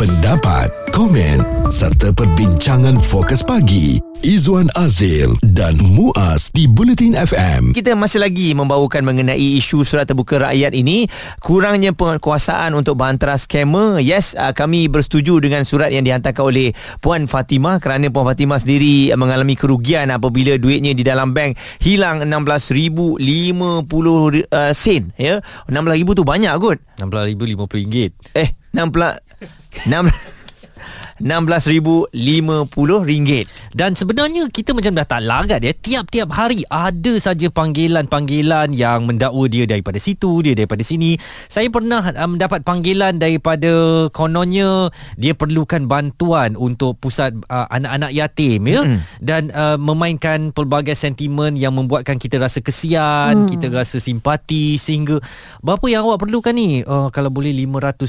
pendapat, komen serta perbincangan fokus pagi Izwan Azil dan Muaz di Bulletin FM. Kita masih lagi membawakan mengenai isu surat terbuka rakyat ini kurangnya penguasaan untuk bantara skamer. Yes, uh, kami bersetuju dengan surat yang dihantarkan oleh Puan Fatimah kerana Puan Fatimah sendiri mengalami kerugian apabila duitnya di dalam bank hilang 16,050 uh, sen ya. 16,000 tu banyak kot. 16,050 ringgit. Eh, 16 Nem... RM16,050 Dan sebenarnya kita macam dah tak lagat ya Tiap-tiap hari ada saja panggilan-panggilan yang mendakwa dia daripada situ Dia daripada sini Saya pernah uh, mendapat panggilan daripada kononnya Dia perlukan bantuan untuk pusat uh, anak-anak yatim ya mm. Dan uh, memainkan pelbagai sentimen yang membuatkan kita rasa kesian mm. Kita rasa simpati sehingga Berapa yang awak perlukan ni? Uh, kalau boleh RM500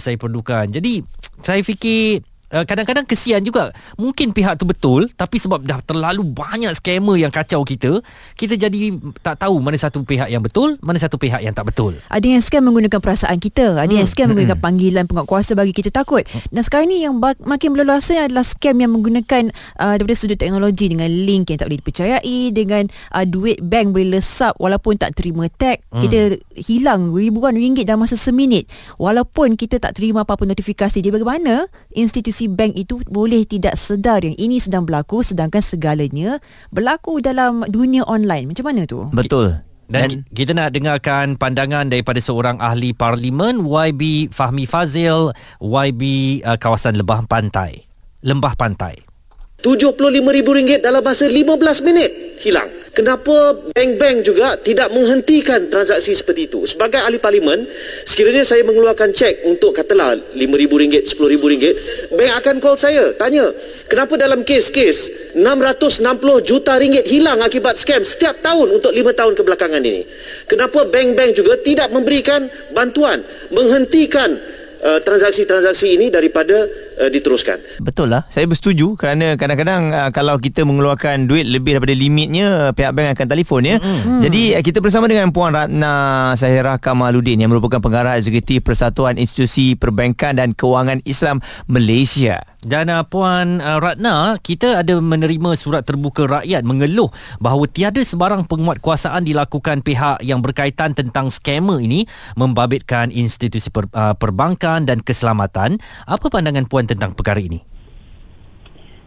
saya perlukan Jadi saya fikir kadang-kadang kesian juga. Mungkin pihak tu betul tapi sebab dah terlalu banyak scammer yang kacau kita kita jadi tak tahu mana satu pihak yang betul mana satu pihak yang tak betul. Ada yang scam menggunakan perasaan kita. Ada hmm. yang scam menggunakan hmm. panggilan penguatkuasa bagi kita takut. Dan sekarang ni yang makin berleluasa adalah scam yang menggunakan uh, daripada sudut teknologi dengan link yang tak boleh dipercayai dengan uh, duit bank boleh lesap walaupun tak terima tag. Hmm. kita hilang ribuan ringgit dalam masa seminit. Walaupun kita tak terima apa-apa notifikasi dia bagaimana? Institusi si bank itu boleh tidak sedar yang ini sedang berlaku sedangkan segalanya berlaku dalam dunia online. Macam mana tu? Betul. Dan, Dan kita nak dengarkan pandangan daripada seorang ahli parlimen YB Fahmi Fazil YB uh, kawasan Lembah Pantai. Lembah Pantai. RM75,000 dalam masa 15 minit hilang. Kenapa bank-bank juga tidak menghentikan transaksi seperti itu? Sebagai ahli parlimen, sekiranya saya mengeluarkan cek untuk katalah RM5,000, RM10,000, bank akan call saya, tanya, kenapa dalam kes-kes 660 juta ringgit hilang akibat scam setiap tahun untuk 5 tahun kebelakangan ini? Kenapa bank-bank juga tidak memberikan bantuan, menghentikan uh, transaksi-transaksi ini daripada uh, diteruskan. Betul lah. Saya bersetuju kerana kadang-kadang uh, kalau kita mengeluarkan duit lebih daripada limitnya, pihak bank akan telefon ya. Hmm. Jadi uh, kita bersama dengan Puan Ratna Sahira Kamaluddin yang merupakan pengarah eksekutif Persatuan Institusi Perbankan dan Kewangan Islam Malaysia. Dan uh, Puan uh, Ratna, kita ada menerima surat terbuka rakyat mengeluh bahawa tiada sebarang penguatkuasaan dilakukan pihak yang berkaitan tentang skamer ini membabitkan institusi per, uh, perbankan dan keselamatan. Apa pandangan Puan tentang perkara ini?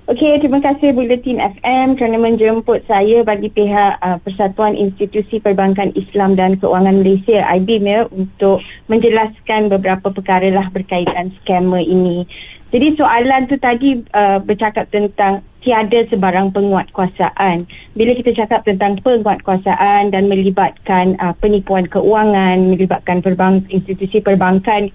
Okey, terima kasih Bulletin FM kerana menjemput saya bagi pihak uh, Persatuan Institusi Perbankan Islam dan Keuangan Malaysia IBIM ya untuk menjelaskan beberapa perkara lah berkaitan skamer ini. Jadi soalan tu tadi uh, bercakap tentang tiada sebarang penguatkuasaan. Bila kita cakap tentang penguatkuasaan dan melibatkan uh, penipuan keuangan, melibatkan perbank, institusi perbankan,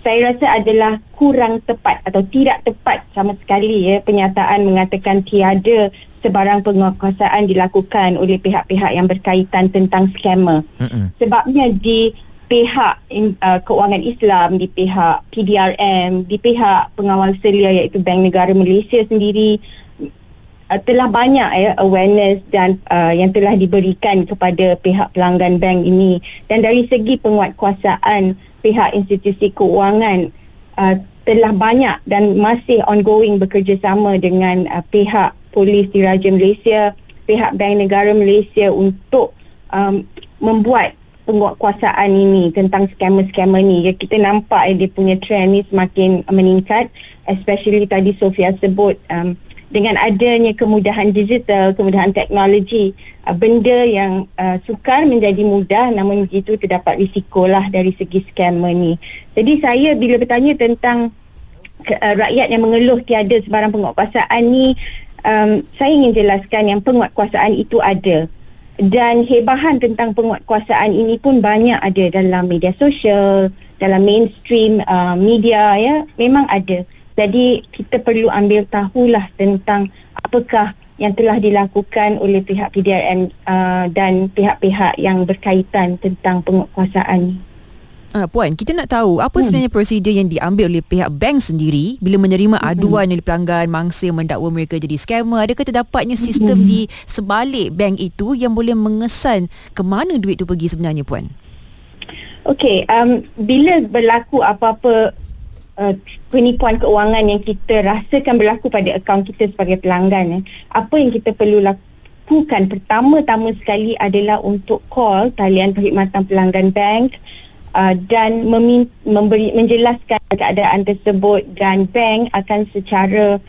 saya rasa adalah kurang tepat atau tidak tepat sama sekali ya penyataan mengatakan tiada sebarang penguasaan dilakukan oleh pihak-pihak yang berkaitan tentang scammer. Mm-hmm. Sebabnya di pihak uh, keuangan Islam, di pihak PDRM, di pihak pengawal selia iaitu Bank Negara Malaysia sendiri uh, telah banyak ya awareness dan uh, yang telah diberikan kepada pihak pelanggan bank ini dan dari segi penguatkuasaan pihak institusi keuangan uh, telah banyak dan masih ongoing bekerjasama dengan uh, pihak polis diraja Malaysia, pihak Bank Negara Malaysia untuk um, membuat penguatkuasaan ini tentang scammer-scammer ni. Ya, kita nampak eh, dia punya trend ni semakin meningkat especially tadi Sofia sebut um, dengan adanya kemudahan digital, kemudahan teknologi, uh, benda yang uh, sukar menjadi mudah namun begitu terdapat risiko lah dari segi scammer ni. Jadi saya bila bertanya tentang uh, rakyat yang mengeluh tiada sebarang penguatkuasaan ni, um, saya ingin jelaskan yang penguatkuasaan itu ada. Dan hebahan tentang penguatkuasaan ini pun banyak ada dalam media sosial, dalam mainstream uh, media ya, memang ada. Jadi kita perlu ambil tahulah tentang apakah yang telah dilakukan oleh pihak PDRM uh, dan pihak-pihak yang berkaitan tentang penguasaan Uh, Puan, kita nak tahu apa hmm. sebenarnya prosedur yang diambil oleh pihak bank sendiri bila menerima hmm. aduan dari pelanggan mangsa mendakwa mereka jadi scammer. Adakah terdapatnya sistem hmm. di sebalik bank itu yang boleh mengesan ke mana duit itu pergi sebenarnya, Puan? Okey, um, bila berlaku apa-apa uh, penipuan keuangan yang kita rasakan berlaku pada akaun kita sebagai pelanggan eh, apa yang kita perlu lakukan pertama-tama sekali adalah untuk call talian perkhidmatan pelanggan bank uh, dan memin- memberi menjelaskan keadaan tersebut dan bank akan secara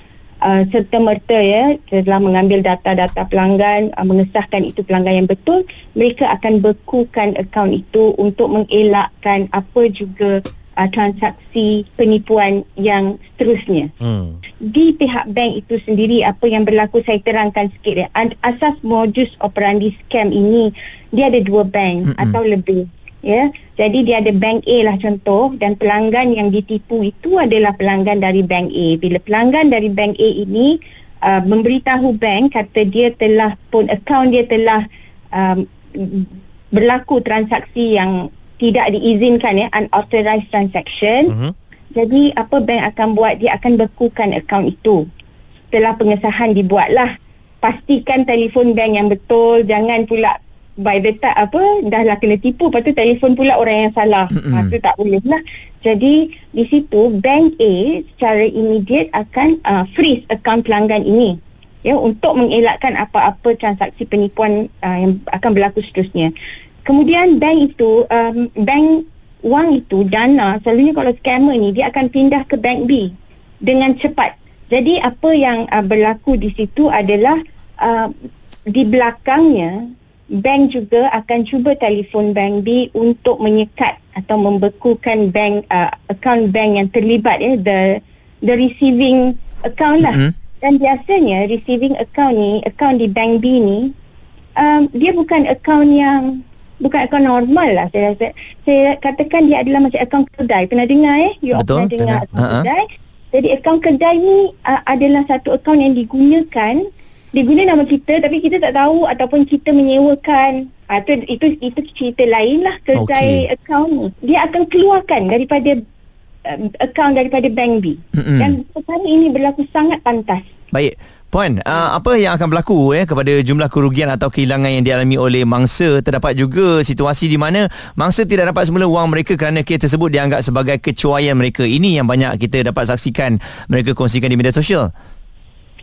uh, serta merta ya telah mengambil data-data pelanggan uh, mengesahkan itu pelanggan yang betul mereka akan bekukan akaun itu untuk mengelakkan apa juga uh, transaksi penipuan yang seterusnya. Hmm. Di pihak bank itu sendiri apa yang berlaku saya terangkan sikit ya. Asas modus operandi scam ini dia ada dua bank Mm-mm. atau lebih ya. Jadi dia ada bank A lah contoh dan pelanggan yang ditipu itu adalah pelanggan dari bank A. Bila pelanggan dari bank A ini uh, memberitahu bank kata dia telah pun akaun dia telah um, berlaku transaksi yang tidak diizinkan ya unauthorized transaction. Mhm. Jadi apa bank akan buat dia akan bekukan akaun itu. Setelah pengesahan dibuatlah pastikan telefon bank yang betul jangan pula by the time apa dah lah kena tipu lepas tu telefon pula orang yang salah. Mm-mm. Ha, tu tak boleh lah. Jadi di situ bank A secara immediate akan uh, freeze akaun pelanggan ini ya untuk mengelakkan apa-apa transaksi penipuan uh, yang akan berlaku seterusnya. Kemudian bank itu um, bank wang itu dana selalunya kalau scammer ni dia akan pindah ke bank B dengan cepat. Jadi apa yang uh, berlaku di situ adalah uh, di belakangnya bank juga akan cuba telefon bank B untuk menyekat atau membekukan bank uh, account bank yang terlibat ya the the receiving account lah. Mhm. Dan biasanya receiving account ni, account di bank B ni um, dia bukan account yang bukan akaun normal lah saya rasa. Saya katakan dia adalah macam akaun kedai. Pernah dengar eh? You Betul, pernah dengar akaun Ha-ha. kedai. Jadi akaun kedai ni uh, adalah satu akaun yang digunakan diguna nama kita tapi kita tak tahu ataupun kita menyewakan Ah tu itu itu cerita lain lah kedai Okey. akaun ni. Dia akan keluarkan daripada um, akaun daripada bank B. Mm-mm. Dan perkara ini berlaku sangat pantas. Baik. Puan, uh, apa yang akan berlaku eh kepada jumlah kerugian atau kehilangan yang dialami oleh mangsa terdapat juga situasi di mana mangsa tidak dapat semula wang mereka kerana kes tersebut dianggap sebagai kecuaian mereka. Ini yang banyak kita dapat saksikan mereka kongsikan di media sosial.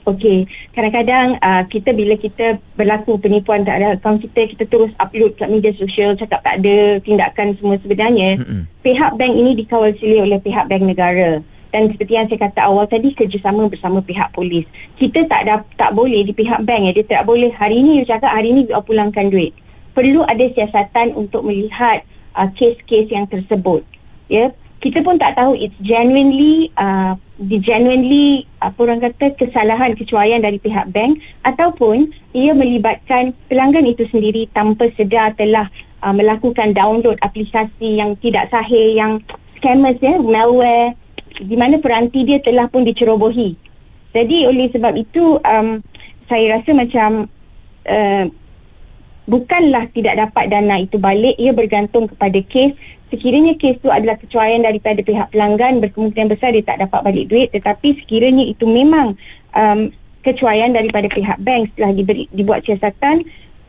Okey, kadang-kadang uh, kita bila kita berlaku penipuan tak ada akaun kita, kita terus upload kat media sosial cakap tak ada tindakan semua sebenarnya. Mm-mm. Pihak bank ini dikawal sili oleh pihak bank negara. Dan seperti yang saya kata awal tadi kerjasama bersama pihak polis. Kita tak ada tak boleh di pihak bank ya, dia tak boleh hari ini you cakap hari ini you pulangkan duit. Perlu ada siasatan untuk melihat uh, kes-kes yang tersebut. Ya, kita pun tak tahu it's genuinely uh, di genuinely apa orang kata kesalahan kecuaian dari pihak bank ataupun ia melibatkan pelanggan itu sendiri tanpa sedar telah uh, melakukan download aplikasi yang tidak sahih yang scammers ya malware di mana peranti dia telah pun dicerobohi. Jadi oleh sebab itu um, saya rasa macam uh, bukanlah tidak dapat dana itu balik. Ia bergantung kepada kes. Sekiranya kes itu adalah kecuaian daripada pihak pelanggan berkemungkinan besar dia tak dapat balik duit. Tetapi sekiranya itu memang um, kecuaian daripada pihak bank setelah diberi, dibuat siasatan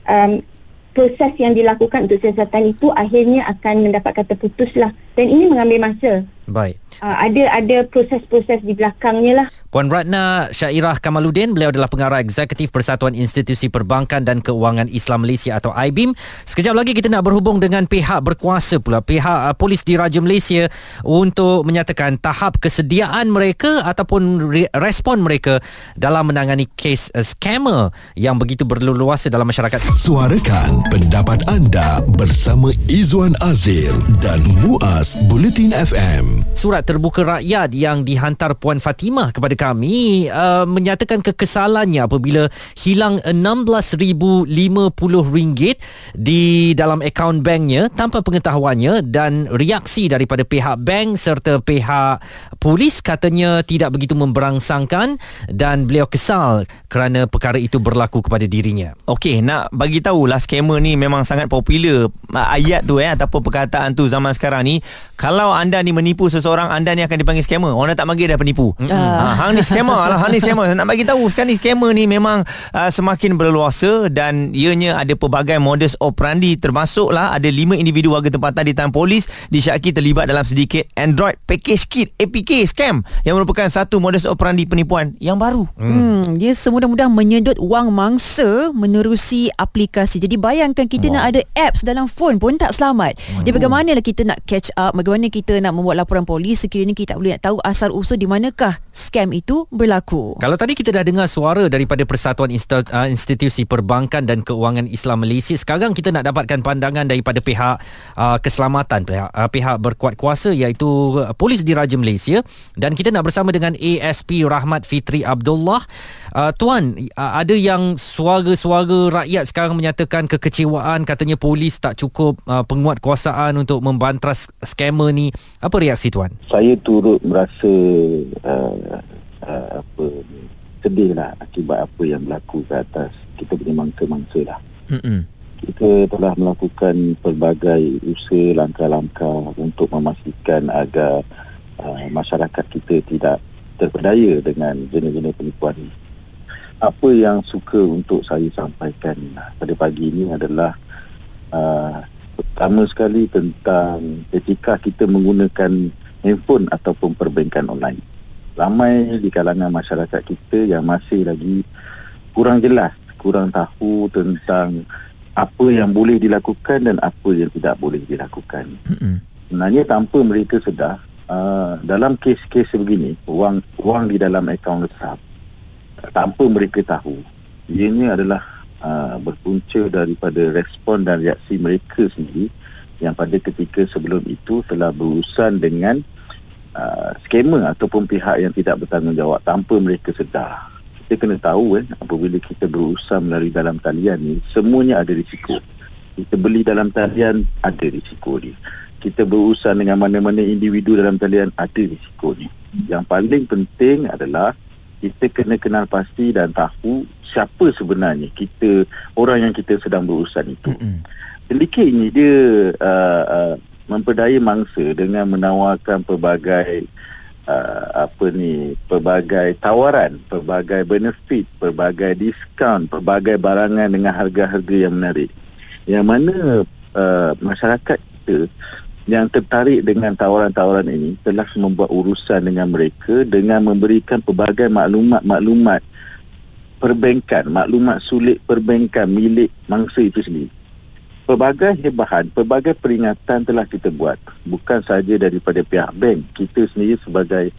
um, proses yang dilakukan untuk siasatan itu akhirnya akan mendapat kata putuslah dan ini mengambil masa Baik. uh, ada ada proses-proses di belakangnya lah Puan Ratna Syairah Kamaluddin, beliau adalah pengarah eksekutif Persatuan Institusi Perbankan dan Keuangan Islam Malaysia atau IBIM. Sekejap lagi kita nak berhubung dengan pihak berkuasa pula, pihak uh, polis di Raja Malaysia untuk menyatakan tahap kesediaan mereka ataupun re- respon mereka dalam menangani kes uh, scammer yang begitu berleluasa dalam masyarakat. Suarakan pendapat anda bersama Izwan Azil dan Muaz Bulletin FM. Surat terbuka rakyat yang dihantar Puan Fatimah kepada kami uh, menyatakan kekesalannya apabila hilang RM16,050 di dalam akaun banknya tanpa pengetahuannya dan reaksi daripada pihak bank serta pihak polis katanya tidak begitu memberangsangkan dan beliau kesal kerana perkara itu berlaku kepada dirinya. Okey, nak bagi tahu lah scammer ni memang sangat popular ayat tu eh ataupun perkataan tu zaman sekarang ni. Kalau anda ni menipu seseorang anda ni akan dipanggil scammer. Orang tak panggil dah penipu. Ah. Ha, hang ni scammer lah, hang ni scammer. Nak bagi tahu sekarang ni scammer ni memang uh, semakin berluasa dan ianya ada pelbagai modus operandi termasuklah ada lima individu warga tempatan di tangan polis disyaki terlibat dalam sedikit Android package kit APK scam yang merupakan satu modus operandi penipuan yang baru. Hmm, dia semudah-mudah menyedut wang mangsa menerusi aplikasi. Jadi bayangkan kita nak ada apps dalam phone pun tak selamat. Dia bagaimanalah kita nak catch up, bagaimana kita nak membuat laporan polis sekiranya kita tak boleh nak tahu asal usul di manakah scam itu berlaku. Kalau tadi kita dah dengar suara daripada Persatuan uh, Institusi Perbankan dan Keuangan Islam Malaysia, sekarang kita nak dapatkan pandangan daripada pihak uh, keselamatan, pihak, uh, pihak berkuat kuasa iaitu uh, Polis Diraja Malaysia dan kita nak bersama dengan ASP Rahmat Fitri Abdullah. Uh, tuan, uh, ada yang suara-suara rakyat sekarang menyatakan kekecewaan katanya polis tak cukup uh, penguatkuasaan untuk membantras scammer ni. Apa reaksi tuan? saya turut merasa uh, uh, apa sedih lah akibat apa yang berlaku ke atas kita punya mangsa-mangsa lah. Mm-mm. Kita telah melakukan pelbagai usaha langkah-langkah untuk memastikan agar uh, masyarakat kita tidak terpedaya dengan jenis-jenis penipuan ini. Apa yang suka untuk saya sampaikan pada pagi ini adalah uh, pertama sekali tentang etika kita menggunakan handphone ataupun perbankan online. Ramai di kalangan masyarakat kita yang masih lagi kurang jelas, kurang tahu tentang apa yang boleh dilakukan dan apa yang tidak boleh dilakukan. Sebenarnya tanpa mereka sedar, uh, dalam kes-kes begini, wang wang di dalam akaun resap tanpa mereka tahu, ianya adalah uh, berpunca daripada respon dan reaksi mereka sendiri yang pada ketika sebelum itu telah berurusan dengan uh, scammer ataupun pihak yang tidak bertanggungjawab tanpa mereka sedar. Kita kena tahu kan apabila kita berurusan melalui dalam talian ni semuanya ada risiko. Kita beli dalam talian ada risiko dia. Kita berurusan dengan mana-mana individu dalam talian ada risiko ni. Yang paling penting adalah kita kena kenal pasti dan tahu siapa sebenarnya kita orang yang kita sedang berurusan itu. Sedikit ini dia uh, uh, memperdaya mangsa dengan menawarkan pelbagai uh, apa ni pelbagai tawaran, pelbagai benefit, pelbagai diskaun, pelbagai barangan dengan harga-harga yang menarik. Yang mana uh, masyarakat kita yang tertarik dengan tawaran-tawaran ini telah membuat urusan dengan mereka dengan memberikan pelbagai maklumat-maklumat perbankan, maklumat sulit perbankan milik mangsa itu sendiri. Pelbagai hebahan, pelbagai peringatan telah kita buat. Bukan saja daripada pihak bank. Kita sendiri sebagai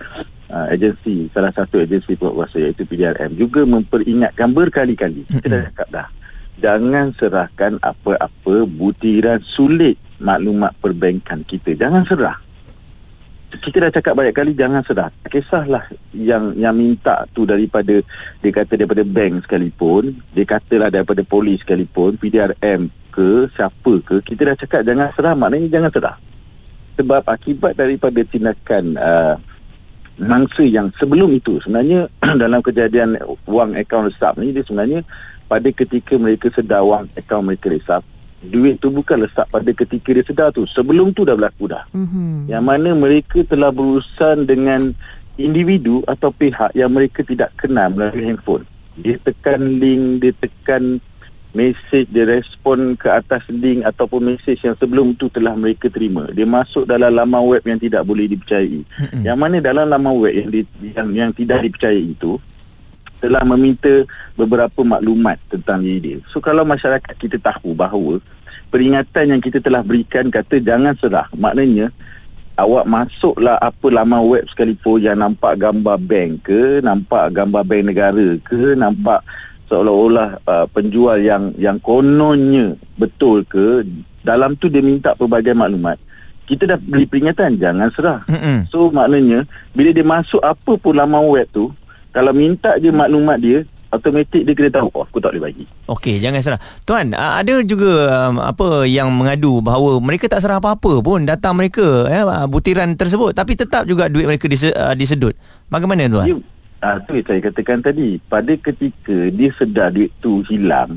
uh, agensi, salah satu agensi penguasa iaitu PDRM juga memperingatkan berkali-kali. Kita dah cakap dah. Jangan serahkan apa-apa butiran sulit maklumat perbankan kita. Jangan serah. Kita dah cakap banyak kali jangan serah. Tak kisahlah yang yang minta tu daripada dia kata daripada bank sekalipun, dia katalah daripada polis sekalipun, PDRM ke siapa ke, kita dah cakap jangan serah maknanya jangan serah. Sebab akibat daripada tindakan uh, mangsa yang sebelum itu sebenarnya dalam kejadian wang akaun resap ni dia sebenarnya pada ketika mereka sedar wang akaun mereka resap duit tu bukan lesak pada ketika dia sedar tu. Sebelum tu dah berlaku dah. Mhm. yang mana mereka telah berurusan dengan individu atau pihak yang mereka tidak kenal melalui handphone. Dia tekan link dia tekan mesej dia respon ke atas link ataupun mesej yang sebelum tu telah mereka terima. Dia masuk dalam laman web yang tidak boleh dipercayai. Mm-mm. yang mana dalam laman web yang di, yang, yang tidak dipercayai itu telah meminta beberapa maklumat tentang diri dia. So kalau masyarakat kita tahu bahawa peringatan yang kita telah berikan kata jangan serah. Maknanya awak masuklah apa laman web sekalipun yang nampak gambar bank ke, nampak gambar bank negara ke, nampak seolah-olah uh, penjual yang yang kononnya betul ke, dalam tu dia minta pelbagai maklumat. Kita dah beri peringatan jangan serah. Mm-mm. So maknanya bila dia masuk apa pun laman web tu kalau minta je maklumat dia automatik dia kena tahu oh aku tak boleh bagi. Okey, jangan serah. Tuan, ada juga um, apa yang mengadu bahawa mereka tak serah apa-apa pun datang mereka eh, ah, butiran tersebut tapi tetap juga duit mereka dise, uh, disedut. Bagaimana tuan? Dia ah tu yang saya katakan tadi pada ketika dia sedar duit tu hilang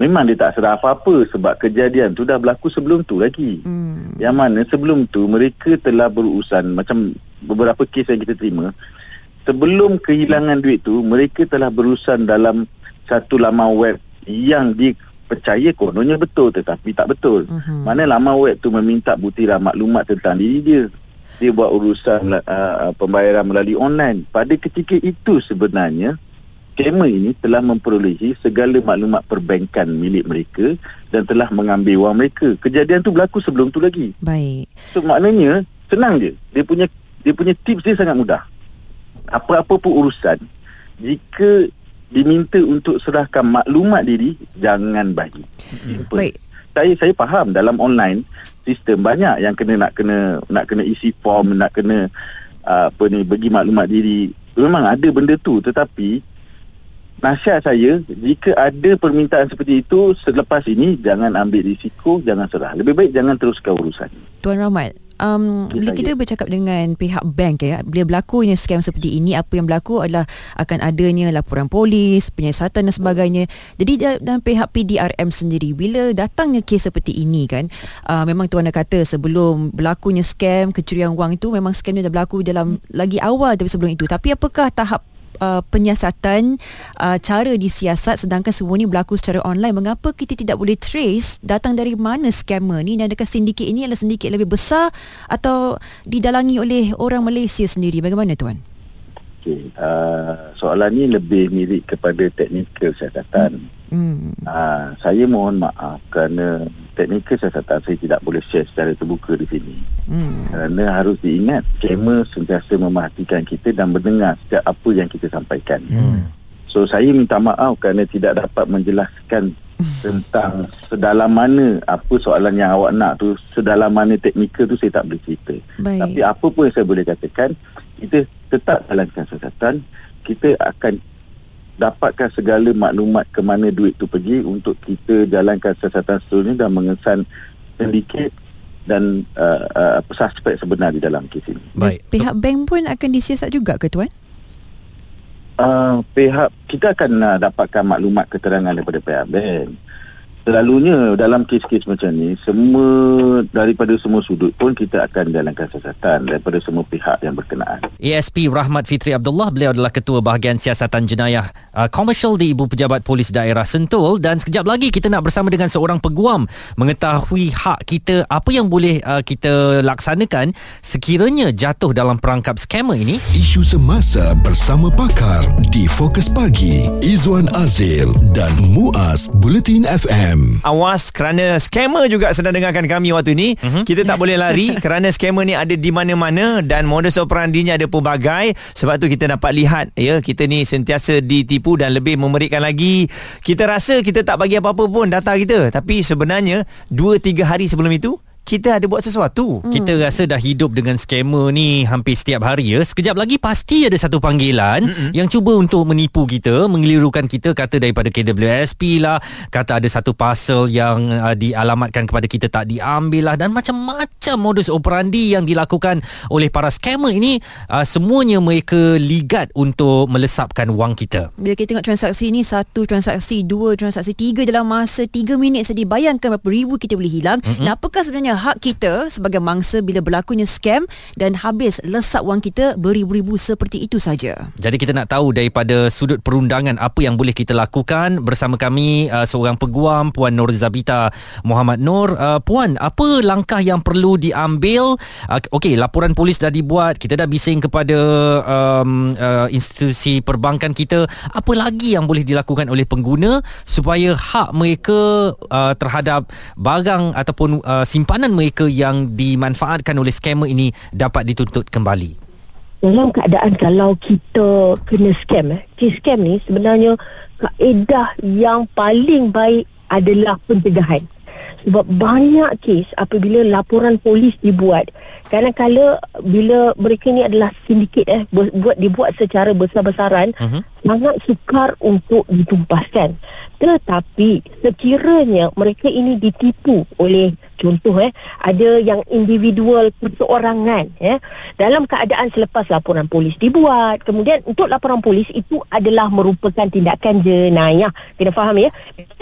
memang dia tak sedar apa-apa sebab kejadian tu dah berlaku sebelum tu lagi. Hmm. Yang mana sebelum tu mereka telah berurusan macam beberapa kes yang kita terima sebelum kehilangan duit tu mereka telah berurusan dalam satu laman web yang dipercaya kononnya betul tetapi tak betul. Mhm. Mana laman web tu meminta butiran maklumat tentang diri dia. Dia buat urusan uh, pembayaran melalui online. Pada ketika itu sebenarnya scammer ini telah memperolehi segala maklumat perbankan milik mereka dan telah mengambil wang mereka. Kejadian tu berlaku sebelum tu lagi. Baik. So maknanya senang je. Dia punya dia punya tips dia sangat mudah. Apa-apa pun urusan jika diminta untuk serahkan maklumat diri jangan bagi. Simple. Baik. Saya saya faham dalam online sistem banyak yang kena nak kena nak kena isi form, nak kena uh, apa ni bagi maklumat diri. Memang ada benda tu tetapi nasihat saya jika ada permintaan seperti itu selepas ini jangan ambil risiko, jangan serah. Lebih baik jangan teruskan urusan. Tuan Rahmat, um, bila kita bercakap dengan pihak bank ya, bila berlakunya scam seperti ini, apa yang berlaku adalah akan adanya laporan polis, penyiasatan dan sebagainya. Jadi da- dalam pihak PDRM sendiri, bila datangnya kes seperti ini kan, uh, memang tuan dah kata sebelum berlakunya scam, kecurian wang itu memang scam dah berlaku dalam lagi awal dari sebelum itu. Tapi apakah tahap Uh, penyiasatan uh, cara disiasat sedangkan semua ni berlaku secara online. Mengapa kita tidak boleh trace datang dari mana scammer ni? Dan adakah sindiket ini adalah sindiket lebih besar atau didalangi oleh orang Malaysia sendiri? Bagaimana tuan? Okey, uh, soalan ni lebih mirip kepada teknikal siasatan. hmm. Uh, saya mohon maaf kerana teknikal siasatan saya tidak boleh share secara terbuka di sini. hmm Kerana harus diingat, scammer sentiasa memperhatikan kita dan mendengar setiap apa yang kita sampaikan. Hmm. So saya minta maaf kerana tidak dapat menjelaskan tentang sedalam mana apa soalan yang awak nak tu, sedalam mana teknikal tu saya tak boleh cerita. baik Tapi apa pun yang saya boleh katakan, kita tetap jalankan siasatan, kita akan dapatkan segala maklumat ke mana duit tu pergi untuk kita jalankan siasatan seterusnya dan mengesan sindiket dan uh, uh, suspek sebenar di dalam kes ini. Baik. pihak bank pun akan disiasat juga ke tuan Uh, pihak kita akan uh, dapatkan maklumat keterangan daripada pihak bank. Selalunya dalam kes-kes macam ni semua daripada semua sudut pun kita akan jalankan siasatan daripada semua pihak yang berkenaan. ASP Rahmat Fitri Abdullah beliau adalah ketua bahagian siasatan jenayah uh, komersial di Ibu Pejabat Polis Daerah Sentul dan sekejap lagi kita nak bersama dengan seorang peguam mengetahui hak kita apa yang boleh uh, kita laksanakan sekiranya jatuh dalam perangkap scammer ini Isu semasa bersama pakar di Fokus Pagi Izwan Azil dan Muaz Bulletin FM. Awas kerana scammer juga sedang dengarkan kami waktu ni. Uh-huh. Kita tak boleh lari kerana scammer ni ada di mana-mana dan modus operandinya ada pelbagai. Sebab tu kita dapat lihat ya kita ni sentiasa ditipu dan lebih memerikan lagi. Kita rasa kita tak bagi apa-apa pun data kita tapi sebenarnya 2 3 hari sebelum itu kita ada buat sesuatu. Hmm. Kita rasa dah hidup dengan scammer ni hampir setiap hari ya. Sekejap lagi pasti ada satu panggilan Mm-mm. yang cuba untuk menipu kita, mengelirukan kita kata daripada KWSP lah, kata ada satu parcel yang uh, dialamatkan kepada kita tak diambil lah dan macam-macam modus operandi yang dilakukan oleh para scammer ini uh, semuanya mereka ligat untuk melesapkan wang kita. Bila kita tengok transaksi ni Satu transaksi Dua transaksi Tiga dalam masa Tiga minit saja Bayangkan berapa ribu kita boleh hilang mm-hmm. Dan apakah sebenarnya hak kita Sebagai mangsa Bila berlakunya scam Dan habis lesap wang kita Beribu-ribu seperti itu saja Jadi kita nak tahu daripada sudut perundangan apa yang boleh kita lakukan bersama kami uh, seorang peguam Puan Nur Zabita Muhammad Nur. Uh, Puan, apa langkah yang perlu diambil? Uh, Okey, laporan polis dah dibuat, kita dah bising kepada um, uh, institusi perbankan kita. Apa lagi yang boleh dilakukan oleh pengguna supaya hak mereka uh, terhadap barang ataupun uh, simpanan mereka yang dimanfaatkan oleh scammer ini dapat dituntut kembali? dalam keadaan kalau kita kena scam eh kes scam ni sebenarnya kaedah yang paling baik adalah pencegahan sebab banyak kes apabila laporan polis dibuat kadang-kala bila mereka ni adalah sindiket eh bu- buat dibuat secara besar-besaran Mhm. sangat sukar untuk ditumpaskan. Tetapi sekiranya mereka ini ditipu oleh contoh eh ada yang individual perseorangan ya dalam keadaan selepas laporan polis dibuat kemudian untuk laporan polis itu adalah merupakan tindakan jenayah kena faham ya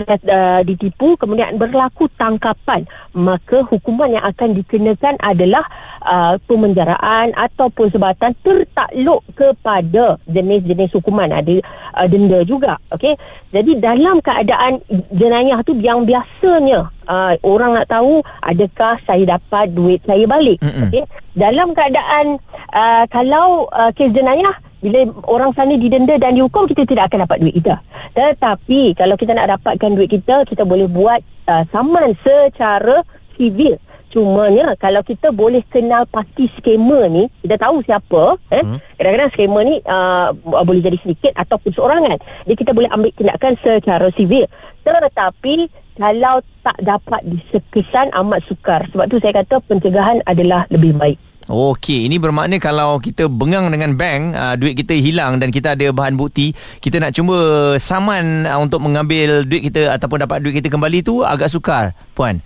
uh, ditipu kemudian berlaku tangkapan maka hukuman yang akan dikenakan adalah uh, pemenjaraan ataupun sebatan tertakluk kepada jenis-jenis hukuman. Ada uh, denda juga okey? Jadi dalam keadaan jenayah tu yang biasanya uh, orang nak tahu adakah saya dapat duit saya balik okey? Dalam keadaan uh, kalau uh, kes jenayah bila orang sana didenda dan dihukum kita tidak akan dapat duit kita. Tetapi kalau kita nak dapatkan duit kita kita boleh buat uh, saman secara sivil Cumanya kalau kita boleh kenal pasti skamer ni, kita tahu siapa, eh, hmm. kadang-kadang skamer ni uh, boleh jadi sedikit ataupun seorangan. Jadi kita boleh ambil tindakan secara sivil. Tetapi kalau tak dapat disekisan amat sukar. Sebab tu saya kata pencegahan adalah lebih baik. Okey, ini bermakna kalau kita bengang dengan bank, uh, duit kita hilang dan kita ada bahan bukti, kita nak cuba saman uh, untuk mengambil duit kita ataupun dapat duit kita kembali tu agak sukar, puan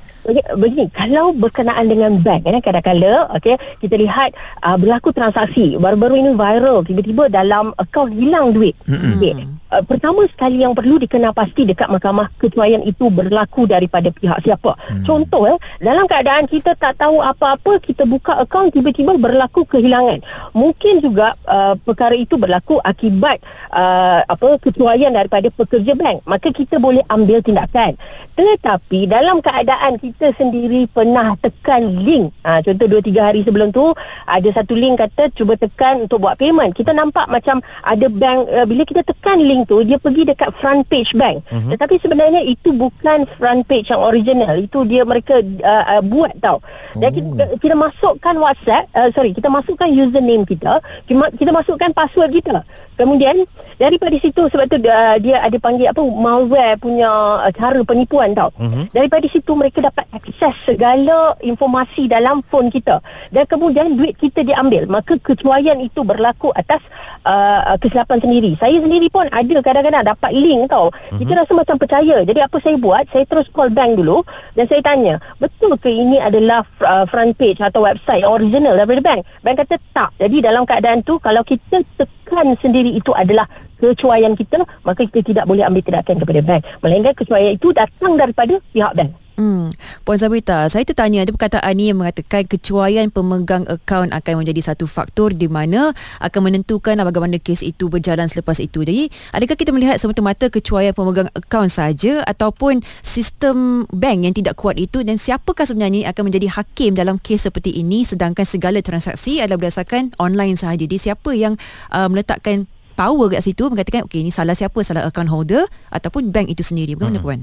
begini kalau berkenaan dengan bank eh kadang-kala okey kita lihat uh, berlaku transaksi baru-baru ini viral tiba-tiba dalam akaun hilang duit. Okey uh, pertama sekali yang perlu dikenal pasti dekat mahkamah ketuaian itu berlaku daripada pihak siapa. Hmm. contoh eh dalam keadaan kita tak tahu apa-apa kita buka akaun tiba-tiba berlaku kehilangan. Mungkin juga uh, perkara itu berlaku akibat uh, apa ketuaian daripada pekerja bank. Maka kita boleh ambil tindakan. Tetapi dalam keadaan kita kita sendiri pernah tekan link. Ha, contoh 2-3 hari sebelum tu ada satu link kata cuba tekan untuk buat payment. Kita nampak macam ada bank uh, bila kita tekan link tu dia pergi dekat front page bank. Uh-huh. tetapi sebenarnya itu bukan front page yang original. Itu dia mereka uh, uh, buat tau. Dan oh. kita, kita masukkan whatsapp uh, sorry kita masukkan username kita kita, kita masukkan password kita kemudian daripada situ sebab tu uh, dia ada panggil apa malware punya uh, cara penipuan tau. Uh-huh. daripada situ mereka dapat akses segala informasi dalam phone kita. Dan kemudian duit kita diambil. Maka kecuaian itu berlaku atas uh, kesilapan sendiri. Saya sendiri pun ada kadang-kadang dapat link tau. Mm-hmm. kita rasa macam percaya. Jadi apa saya buat? Saya terus call bank dulu. Dan saya tanya betul ke ini adalah uh, front page atau website original daripada bank? Bank kata tak. Jadi dalam keadaan tu kalau kita tekan sendiri itu adalah kecuaian kita maka kita tidak boleh ambil tindakan kepada bank. Melainkan kecuaian itu datang daripada pihak bank Hmm. Puan Sabrita, saya tertanya ada perkataan ni yang mengatakan kecuaian pemegang akaun akan menjadi satu faktor di mana akan menentukan bagaimana kes itu berjalan selepas itu. Jadi, adakah kita melihat semata-mata kecuaian pemegang akaun saja ataupun sistem bank yang tidak kuat itu dan siapakah sebenarnya akan menjadi hakim dalam kes seperti ini sedangkan segala transaksi adalah berdasarkan online sahaja. Jadi, siapa yang uh, meletakkan power kat situ mengatakan okey ini salah siapa salah account holder ataupun bank itu sendiri. Bagaimana hmm. puan?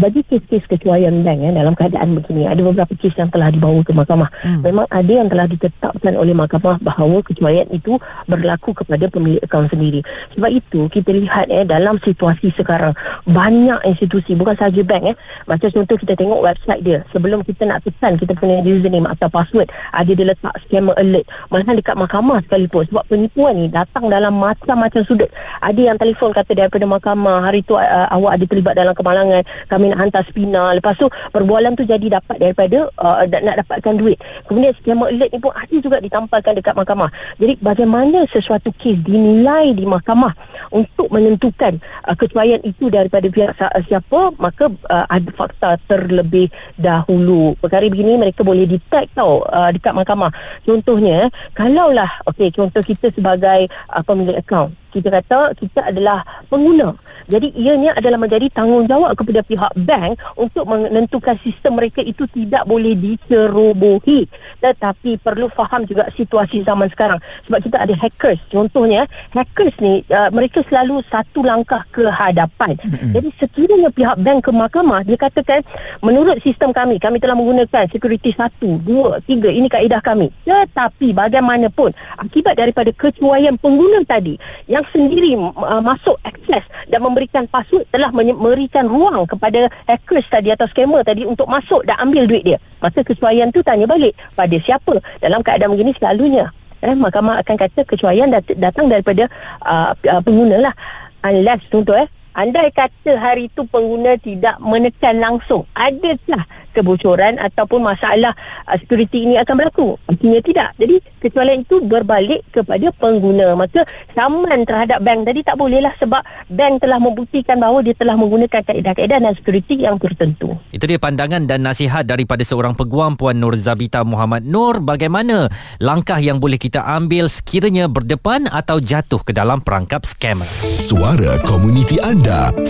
Bagi kes-kes kecuaian bank ya, dalam keadaan begini ada beberapa kes yang telah dibawa ke mahkamah. Hmm. memang ada yang telah ditetapkan oleh mahkamah bahawa kecuaian itu berlaku kepada pemilik akaun sendiri. Sebab itu kita lihat ya dalam situasi sekarang banyak institusi bukan sahaja bank ya macam contoh kita tengok website dia. Sebelum kita nak tekan kita punya username atau password ada dia letak scammer alert. Malahan dekat mahkamah sekalipun sebab penipuan ni datang dalam macam-macam sudut. Ada yang telefon kata daripada mahkamah hari tu uh, awak ada terlibat dalam kemalangan kami kami nak hantar spina lepas tu perbualan tu jadi dapat daripada uh, nak dapatkan duit. Kemudian scammer alert ni pun ada juga ditampalkan dekat mahkamah. Jadi bagaimana sesuatu kes dinilai di mahkamah untuk menentukan uh, kecuaian itu daripada pihak siapa maka uh, ada fakta terlebih dahulu. Perkara begini mereka boleh detect tau uh, dekat mahkamah. Contohnya kalaulah okey contoh kita sebagai uh, pemilik akaun. Kita kata kita adalah pengguna. Jadi ianya adalah menjadi tanggungjawab kepada pihak bank untuk menentukan sistem mereka itu tidak boleh dicerobohi. Tetapi perlu faham juga situasi zaman sekarang. Sebab kita ada hackers. Contohnya, hackers ni uh, mereka selalu satu langkah ke hadapan. Mm-hmm. Jadi sekiranya pihak bank ke mahkamah, dia katakan menurut sistem kami, kami telah menggunakan security satu, dua, tiga. Ini kaedah kami. Tetapi bagaimanapun, akibat daripada kecuaian pengguna tadi, yang sendiri uh, masuk akses dan memberikan password telah memberikan ruang kepada hackers tadi atau scammer tadi untuk masuk dan ambil duit dia. Maka kesuaian tu tanya balik pada siapa? Dalam keadaan begini selalunya. Eh, mahkamah akan kata kecuaian dat- datang daripada uh, uh, pengguna lah. Unless contoh eh andai kata hari itu pengguna tidak menekan langsung adakah kebocoran ataupun masalah uh, security ini akan berlaku? Artinya tidak. Jadi kecualian itu berbalik kepada pengguna. Maka saman terhadap bank tadi tak boleh lah sebab bank telah membuktikan bahawa dia telah menggunakan kaedah-kaedah dan security yang tertentu. Itu dia pandangan dan nasihat daripada seorang peguam Puan Nur Zabita Muhammad. Nur bagaimana langkah yang boleh kita ambil sekiranya berdepan atau jatuh ke dalam perangkap scammer. Suara komuniti anda.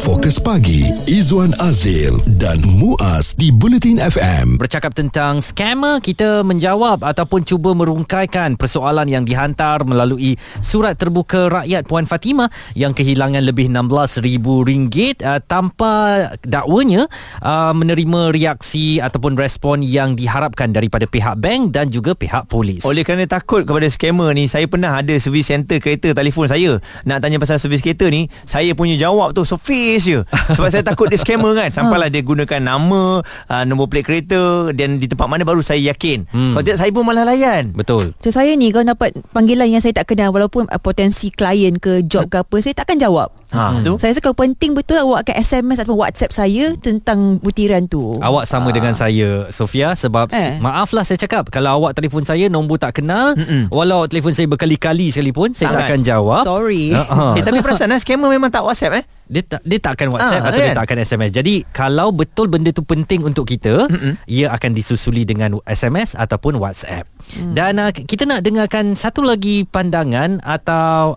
Fokus pagi. Izwan Azil dan Muaz di Bulletin FM. Bercakap tentang scammer, kita menjawab ataupun cuba merungkaikan persoalan yang dihantar melalui surat terbuka rakyat Puan Fatimah yang kehilangan lebih RM16,000 uh, tanpa dakwanya uh, menerima reaksi ataupun respon yang diharapkan daripada pihak bank dan juga pihak polis. Oleh kerana takut kepada scammer ni Saya pernah ada servis center kereta telefon saya Nak tanya pasal servis kereta ni Saya punya jawab tu surface je Sebab saya takut dia scammer kan Sampailah dia gunakan nama uh, Nombor plate kereta Dan di tempat mana baru saya yakin Hmm. Kalau tidak saya pun malah layan Betul. Macam saya ni kalau dapat panggilan yang saya tak kenal walaupun uh, potensi klien ke job ke apa saya takkan jawab. Ha tu Saya rasa kalau penting betul awak akan SMS atau WhatsApp saya tentang butiran tu. Awak sama Ah. dengan saya Sofia sebab eh. Eh. maaflah saya cakap kalau awak telefon saya nombor tak kenal Mm-mm. walau awak telefon saya berkali-kali sekalipun saya tak akan jawab. Sorry. Uh-uh. Eh tapi perasan lah Scammer memang tak WhatsApp eh Dia tak dia tak akan WhatsApp Ah, atau dia kan? tak akan SMS. Jadi kalau betul benda tu penting untuk kita, Mm-mm. ia akan disusuli dengan SMS ataupun WhatsApp. Hmm. Dan uh, kita nak dengarkan satu lagi pandangan atau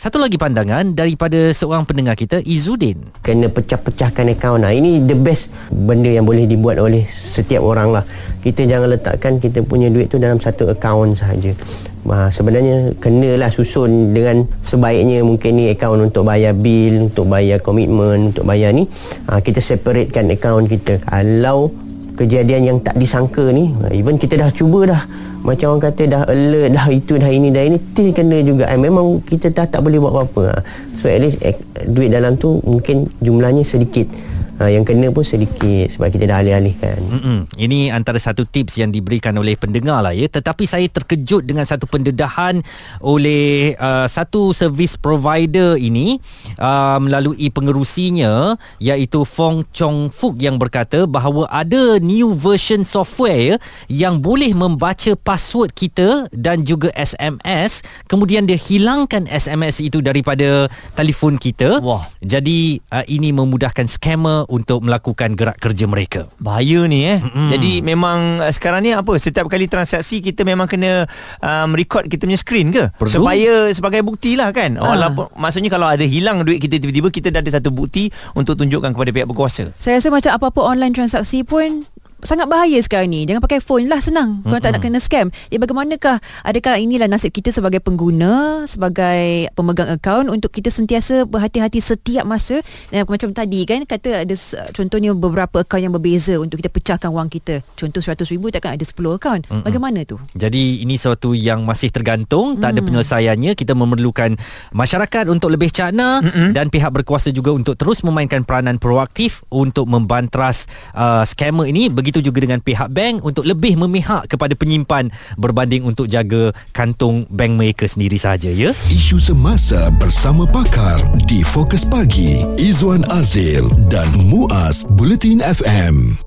satu lagi pandangan daripada seorang pendengar kita Izudin. kena pecah-pecahkan akaun lah. Ini the best benda yang boleh dibuat oleh setiap orang lah. Kita jangan letakkan kita punya duit tu dalam satu akaun sahaja. Ha, sebenarnya kenalah susun dengan sebaiknya mungkin ni akaun untuk bayar bil, untuk bayar komitmen, untuk bayar ni. Ha, kita separatekan akaun kita. Kalau kejadian yang tak disangka ni even kita dah cuba dah macam orang kata dah alert dah itu dah ini dah ini still kena juga. Eh, memang kita dah tak boleh buat apa-apa. So at least eh, duit dalam tu mungkin jumlahnya sedikit ha, yang kena pun sedikit sebab kita dah alih-alihkan Mm-mm. Ini antara satu tips yang diberikan oleh pendengar lah ya. Tetapi saya terkejut dengan satu pendedahan oleh uh, satu service provider ini uh, melalui pengerusinya iaitu Fong Chong Fuk yang berkata bahawa ada new version software ya, yang boleh membaca password kita dan juga SMS kemudian dia hilangkan SMS itu daripada telefon kita. Wah. Jadi uh, ini memudahkan scammer untuk melakukan gerak kerja mereka. Bahaya ni eh mm Jadi memang uh, Sekarang ni apa Setiap kali transaksi Kita memang kena um, Record kita punya screen ke Perlu. Supaya Sebagai bukti lah kan Ah. Walaupun Maksudnya kalau ada hilang duit kita Tiba-tiba kita dah ada satu bukti Untuk tunjukkan kepada pihak berkuasa Saya rasa macam apa-apa online transaksi pun sangat bahaya sekarang ni. Jangan pakai phone lah senang. Kalau tak nak kena scam. Ya bagaimanakah adakah inilah nasib kita sebagai pengguna, sebagai pemegang akaun untuk kita sentiasa berhati-hati setiap masa dan macam tadi kan kata ada contohnya beberapa akaun yang berbeza untuk kita pecahkan wang kita. Contoh RM100,000 takkan ada 10 akaun. Bagaimana tu? Jadi ini sesuatu yang masih tergantung, tak ada penyelesaiannya. Kita memerlukan masyarakat untuk lebih cakna Mm-mm. dan pihak berkuasa juga untuk terus memainkan peranan proaktif untuk membantras uh, scammer ini. Begitu juga dengan pihak bank untuk lebih memihak kepada penyimpan berbanding untuk jaga kantung bank mereka sendiri saja ya. Isu semasa bersama pakar di Fokus Pagi. Izwan Azil dan Muaz Bulletin FM.